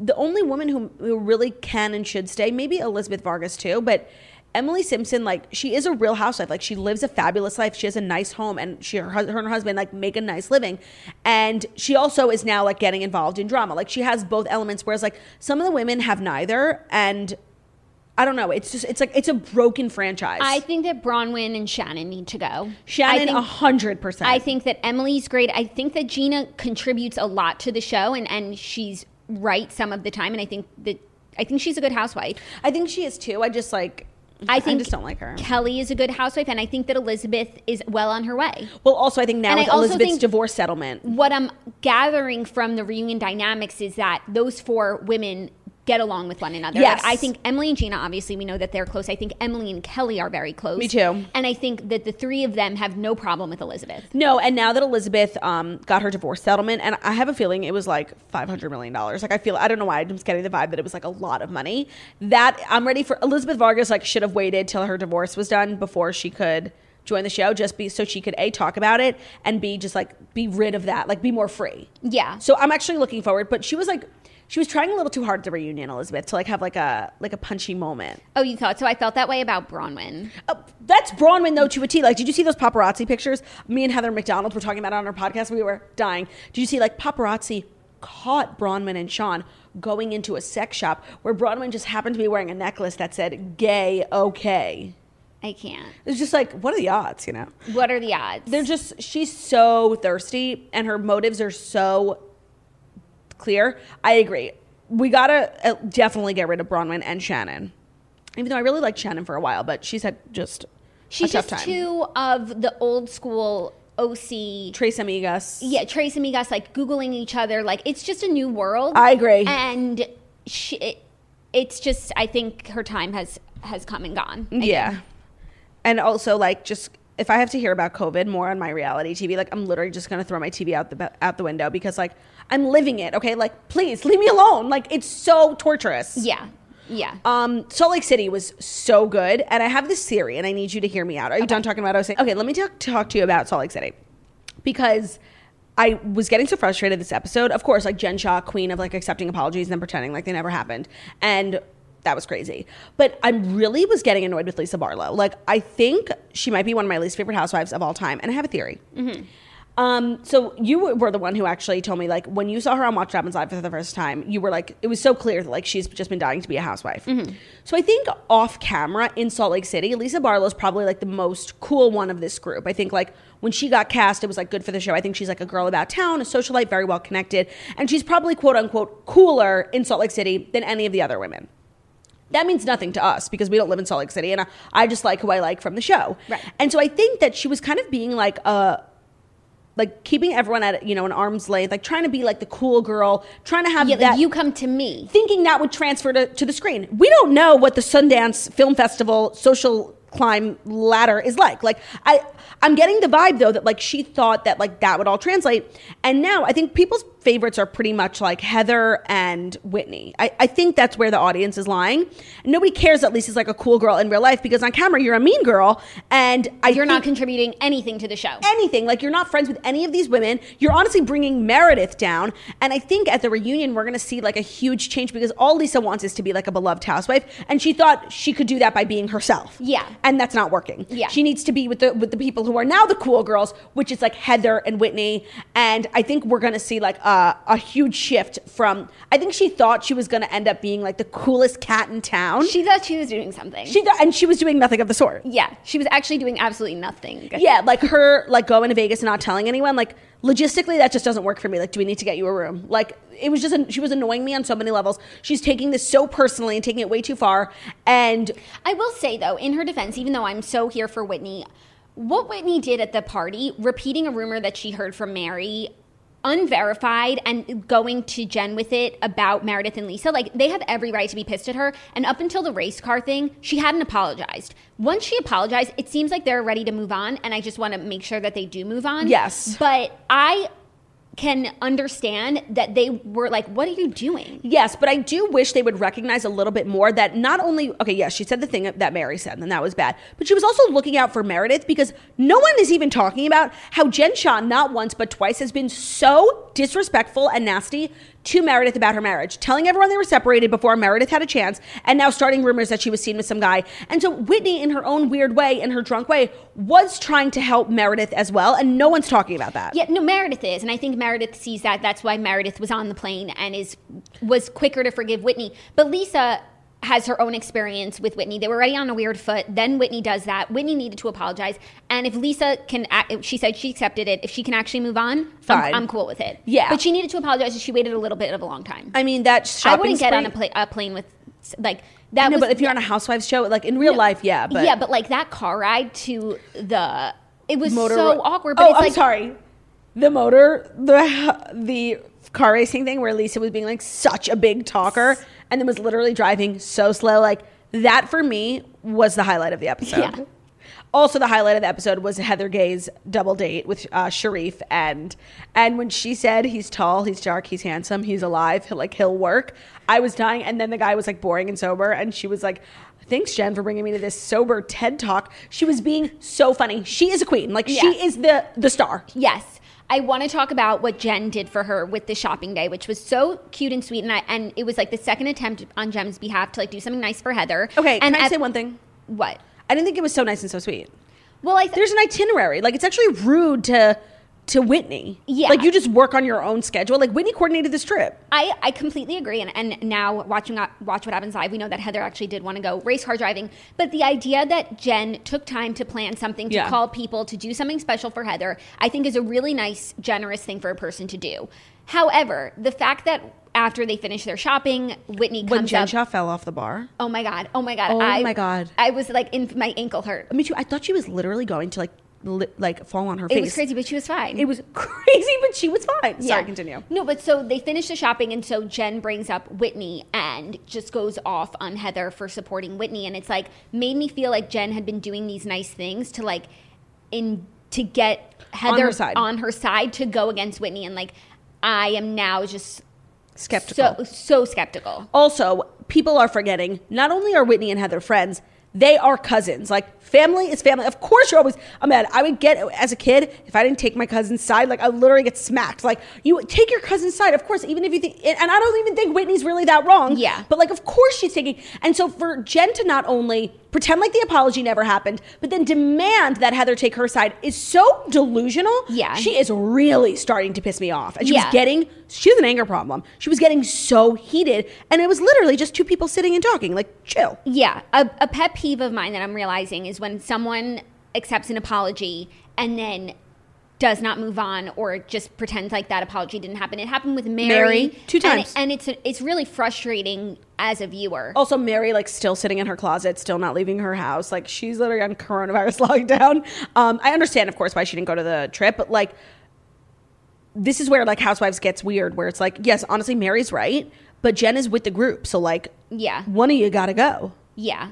the only woman who, who really can and should stay maybe elizabeth vargas too but emily simpson like she is a real housewife like she lives a fabulous life she has a nice home and she her, her and her husband like make a nice living and she also is now like getting involved in drama like she has both elements whereas like some of the women have neither and i don't know it's just it's like it's a broken franchise I think that Bronwyn and Shannon need to go. Shannon a hundred percent I think that Emily's great. I think that Gina contributes a lot to the show, and and she's right some of the time. And I think that I think she's a good housewife. I think she is too. I just like. I think just don't like her. Kelly is a good housewife, and I think that Elizabeth is well on her way. Well, also I think now And with Elizabeth's divorce settlement, What I'm gathering from the reunion dynamics is that those four women get along with one another. Yes. Like, I think Emily and Gina, obviously, we know that they're close. I think Emily and Kelly are very close. Me too. And I think that the three of them have no problem with Elizabeth. no. And now that Elizabeth um, got her divorce settlement, and I have a feeling it was like five hundred million dollars. Like I feel I don't know why I'm just getting the vibe that it was like a lot of money. That I'm ready for Elizabeth Vargas. Like should have waited till her divorce was done before she could join the show, just be so she could a talk about it and b just like be rid of that, like be more free. Yeah. So I'm actually looking forward. But she was like. She was trying a little too hard at the reunion, Elizabeth, to like have like a like a punchy moment. Oh, you thought so? I felt that way about Bronwyn. Uh, that's Bronwyn though to a T. Like, did you see those paparazzi pictures? Me and Heather McDonald were talking about it on our podcast. We were dying. Did you see like paparazzi caught Bronwyn and Sean going into a sex shop where Bronwyn just happened to be wearing a necklace that said "gay okay." I can't. It's just like, what are the odds? You know, What are the odds? they're just she's so thirsty and her motives are so clear. I agree. We gotta uh, definitely get rid of Bronwyn and Shannon. Even though I really liked Shannon for a while, but she's had just She's just time. too of the old school OC. Tres Amigas. Yeah, Tres Amigas like googling each other. Like it's just a new world. I agree. And she, it, it's just I think her time has has come and gone. I yeah. think. And also, like, just if I have to hear about COVID more on my reality TV, like, I'm literally just gonna throw my TV out the out the window because, like, I'm living it. Okay, like, please leave me alone. Like, it's so torturous. Yeah. Yeah. Um, Salt Lake City was so good, and I have this theory, and I need you to hear me out. Are you done talking about OC? Okay, let me talk talk to you about Salt Lake City because I was getting so frustrated this episode. Of course, like Jen Shaw, queen of like accepting apologies and then pretending like they never happened, and that was crazy. But I really was getting annoyed with Lisa Barlow. Like, I think she might be one of my least favorite housewives of all time, and I have a theory. Um, so you were the one who actually told me like when you saw her on Watch Happens Live for the first time, you were like, it was so clear that like she's just been dying to be a housewife. So I think off camera in Salt Lake City, Lisa Barlow's probably like the most cool one of this group. I think like when she got cast, it was like good for the show. I think she's like a girl about town, a socialite, very well connected, and she's probably quote unquote cooler in Salt Lake City than any of the other women that means nothing to us because we don't live in Salt Lake City, and I, I just like who I like from the show. Right. And so I think that she was kind of being like a, like keeping everyone at you know an arm's length, like trying to be like the cool girl, trying to have yeah, that. like you come to me. thinking that would transfer to, to the screen. We don't know what the Sundance Film Festival social climb ladder is like. Like I I'm getting the vibe though that like she thought that like that would all translate. And now I think people's favorites are pretty much like Heather and Whitney. I, I think that's where the audience is lying. Nobody cares that Lisa's like a cool girl in real life because on camera you're a mean girl and I You're not contributing anything to the show. anything. Like you're not friends with any of these women. You're honestly bringing Meredith down. And I think at the reunion we're going to see like a huge change because all Lisa wants is to be like a beloved housewife, and she thought she could do that by being herself. Yeah. and that's not working. Yeah. she needs to be with the with the people who are now the cool girls, which is like Heather and Whitney. And I think we're going to see like a, a huge shift from. I think she thought she was going to end up being like the coolest cat in town. She thought she was doing something. she thought, and she was doing nothing of the sort. yeah, she was actually doing absolutely nothing. Yeah, like her like going to Vegas and not telling anyone. Like logistically, that just doesn't work for me. Like, do we need to get you a room? Like, it was just she was annoying me on so many levels. She's taking this so personally and taking it way too far. And I will say though, in her defense, even though I'm so here for Whitney, what Whitney did at the party, repeating a rumor that she heard from Mary, unverified and going to Jen with it about Meredith and Lisa, like they have every right to be pissed at her. And up until the race car thing, she hadn't apologized. Once she apologized, it seems like they're ready to move on. And I just want to make sure that they do move on. Yes. But I can understand that they were like, what are you doing? Yes, but I do wish they would recognize a little bit more that not only, okay, yes, she said the thing that Mary said, and that was bad, but she was also looking out for Meredith because no one is even talking about how Jen Shaw, not once but twice, has been so disrespectful and nasty to Meredith about her marriage, telling everyone they were separated before Meredith had a chance, and now starting rumors that she was seen with some guy. And so Whitney, in her own weird way, in her drunk way, was trying to help Meredith as well, and no one's talking about that. Yeah, no, Meredith is, and I think Meredith sees that. That's why Meredith was on the plane and is was quicker to forgive Whitney. But Lisa has her own experience with Whitney. They were already on a weird foot. Then Whitney does that. Whitney needed to apologize, and if Lisa can, act, she said she accepted it. If she can actually move on, Fine. I'm, I'm cool with it. Yeah. but she needed to apologize. and She waited a little bit of a long time. I mean, that I shopping wouldn't get on a, pla- a plane with like that. No, was, but if you're on a Housewives show, like in real No. life, yeah. But yeah, but like that car ride to the it was motor so awkward. But oh, it's I'm like, sorry. The motor, the the car racing thing where Lisa was being like such a big talker and then was literally driving so slow. Like that for me was the highlight of the episode. Yeah. Also, the highlight of the episode was Heather Gay's double date with uh, Sharif, and and when she said he's tall, he's dark, he's handsome, he's alive, he'll like he'll work. I was dying, and then the guy was like boring and sober, and she was like, "Thanks, Jen, for bringing me to this sober TED talk." She was being so funny. She is a queen, like Yeah. she is the the star. Yes. I want to talk about what Jen did for her with the shopping day, which was so cute and sweet, and I, and it was like the second attempt on Jen's behalf to like do something nice for Heather. Okay, and can I at- say one thing? What? I didn't think it was so nice and so sweet. Well, I th- There's an itinerary. Like it's actually rude to to Whitney. Yeah. like you just work on your own schedule. Like Whitney coordinated this trip. I, I completely agree, and, and now watching uh, watch what happens live, we know that Heather actually did want to go race car driving. But the idea that Jen took time to plan something to Yeah. call people to do something special for Heather, I think is a really nice, generous thing for a person to do. However, the fact that after they finish their shopping, Whitney When comes Jen up. Shaw fell off the bar. Oh my god! Oh my god! Oh I, my God. I was like, in my ankle hurt. Me too. I thought she was literally going to like li- like fall on her It face. It was crazy, but she was fine. It was crazy, but she was fine. Sorry, Yeah. continue. No, but so they finish the shopping, and so Jen brings up Whitney and just goes off on Heather for supporting Whitney, and it's like made me feel like Jen had been doing these nice things to like in to get Heather her side. on her side to go against Whitney, and like I am now just Skeptical. so so skeptical. Also, people are forgetting not only are Whitney and Heather friends, they are cousins. Like family is family. Of course, you're always. I'm mad. I would get as a kid if I didn't take my cousin's side. Like I literally get smacked. Like you take your cousin's side, of course. Even if you think, and I don't even think Whitney's really that wrong. Yeah. But like, of course she's taking. And so for Jen to not only pretend like the apology never happened, but then demand that Heather take her side is so delusional. Yeah. She is really starting to piss me off. And she Yeah. was getting. She has an anger problem. She was getting so heated, and it was literally just two people sitting and talking. Like chill. Yeah, a, a pet peeve of mine that I'm realizing is when someone accepts an apology and then does not move on or just pretends like that apology didn't happen. It happened with Mary, Mary, two and- times. and, it's it's really frustrating as a viewer. Also, Mary like still sitting in her closet, still not leaving her house. Like she's literally on coronavirus lockdown. Um, I understand, of course, why she didn't go to the trip, but like this is where like Housewives gets weird, where it's like, yes, honestly, Mary's right, but Jen is with the group, so like, Yeah. one of you gotta go. Yeah.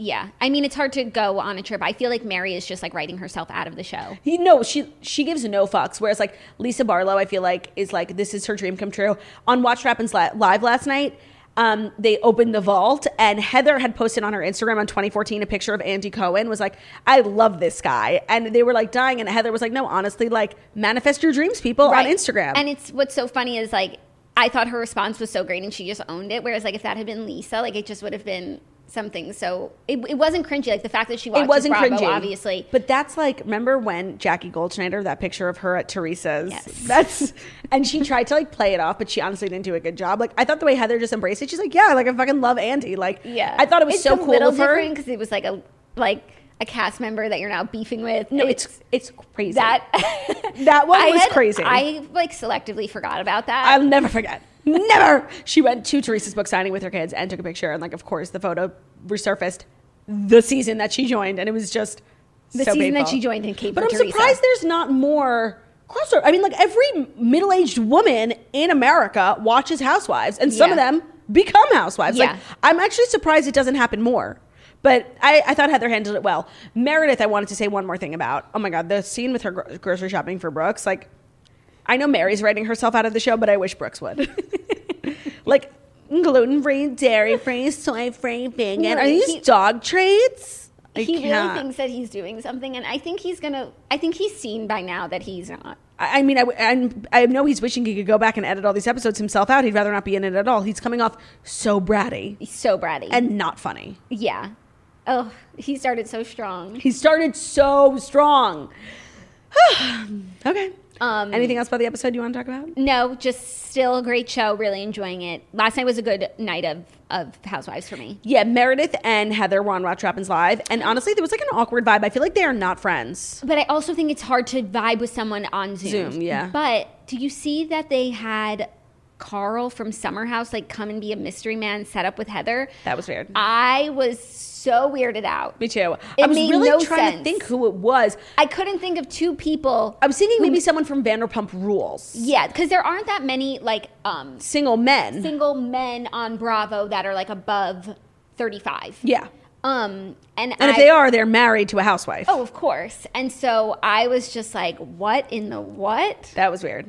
Yeah. I mean, it's hard to go on a trip. I feel like Mary is just like writing herself out of the show. You know, she she gives no fucks. Whereas like Lisa Barlow, I feel like is like this is her dream come true. On Watch Happens live last night, um, they opened the vault, and Heather had posted on her Instagram on 2014 a picture of Andy Cohen. Was like, I love this guy, and they were like dying. And Heather was like, No, honestly, like manifest your dreams, people on Instagram. And it's what's so funny is like I thought her response was so great and she just owned it. Whereas like if that had been Lisa, like it just would have been something so it, it wasn't cringy. Like the fact that she watches it wasn't Bravo, cringy, obviously. But that's like, remember when Jackie Goldschneider, that picture of her at Teresa's? Yes. That's, and she tried to like play it off, but she honestly didn't do a good job. Like, I thought the way Heather just embraced it, she's like, yeah, like I fucking love Andy. Like, yeah, I thought it was It's so cool little of her. different because it was like a like a cast member that you're now beefing with. No, it's it's crazy. that That one I was had- crazy. I like selectively forgot about that. I'll never forget. Never. She went to Teresa's book signing with her kids and took a picture, and like, of course, the photo resurfaced the season that she joined, and it was just The so season that she joined in Cape But I'm Teresa. surprised there's not more crossover. I mean, like every middle aged woman in America watches Housewives, and some of them become housewives. Yeah. Like, I'm actually surprised it doesn't happen more. But I, I thought Heather handled it well. Meredith, I wanted to say one more thing about. Oh my God, the scene with her gro- grocery shopping for Brooks. Like, I know Mary's writing herself out of the show, but I wish Brooks would. like, gluten free, dairy free, soy free, vegan. Are these he- dog traits? I he really can't. thinks that he's doing something, and I think he's gonna. I think he's seen by now that he's not. I I mean, I, I'm- I know he's wishing he could go back and edit all these episodes himself out. He'd rather not be in it at all. He's coming off so bratty He's so bratty. and not funny. yeah. Oh, he started so strong. He started so strong. okay. Um, Anything else about the episode you want to talk about? No, just still a great show. Really enjoying it. Last night was a good night of of Housewives for me. Yeah, Meredith and Heather were on Watch Happens Live, and honestly, there was like an awkward vibe. I feel like they are not friends. But I also think it's hard to vibe with someone on Zoom. Zoom, yeah. But do you see that they had Carl from Summer House like come and be a mystery man set up with Heather? That was weird. I was so weirded out. Me too. It I was made really no trying to sense. think who it was. I couldn't think of two people. I was thinking maybe someone from Vanderpump Rules. Yeah, because there aren't that many like um, Single men. single men on Bravo that are like above thirty five. yeah. Um, and And if they are, they're married to a housewife. oh, of course. And so I was just like, what in the what? That was weird.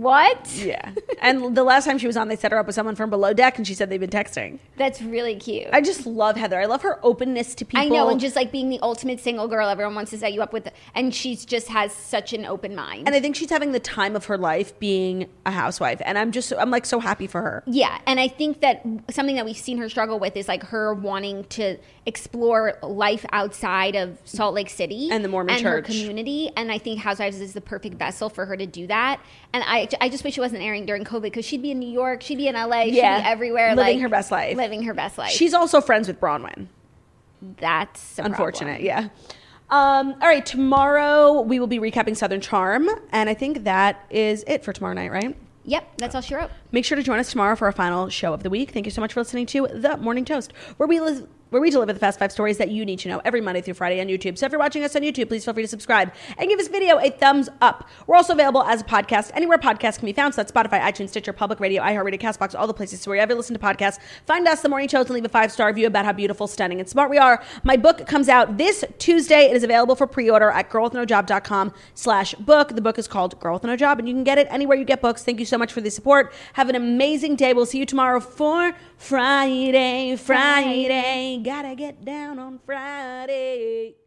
What? Yeah. and the last time she was on, they set her up with someone from below deck, and she said they've been texting. That's really cute. I just love Heather. I love her openness to people. I know, and just like being the ultimate single girl, everyone wants to set you up with, and she's just has such an open mind. and I think she's having the time of her life being a housewife, and I'm just I'm like so happy for her. yeah, and I think that something that we've seen her struggle with is like her wanting to explore life outside of Salt Lake City And the Mormon and church. community. And I think Housewives is the perfect vessel for her to do that. And I, I just wish it wasn't airing during COVID because she'd be in New York, she'd be in LA, she'd be everywhere, living like, her best life, living her best life. She's also friends with Bronwyn. that's Unfortunate, problem. yeah. Um, all right, tomorrow we will be recapping Southern Charm, and I think that is it for tomorrow night, right? Yep, that's all she wrote. Make sure to join us tomorrow for our final show of the week. Thank you so much for listening to The Morning Toast, where we li- where we deliver the fast five stories that you need to know every Monday through Friday on YouTube. So if you're watching us on YouTube, please feel free to subscribe and give this video a thumbs up. We're also available as a podcast anywhere podcasts can be found. So that's Spotify, iTunes, Stitcher, Public Radio, iHeartRadio, Castbox, all the places where you ever listen to podcasts. Find us, The Morning Toast, and leave a five star review about how beautiful, stunning, and smart we are. My book comes out this Tuesday. It is available for pre-order at girlwithnojob.com slash book. The book is called Girl with No Job, and you can get it anywhere you get books. Thank you so much for the support. Have an amazing day. We'll see you tomorrow for Friday. Friday. Gotta get down on Friday.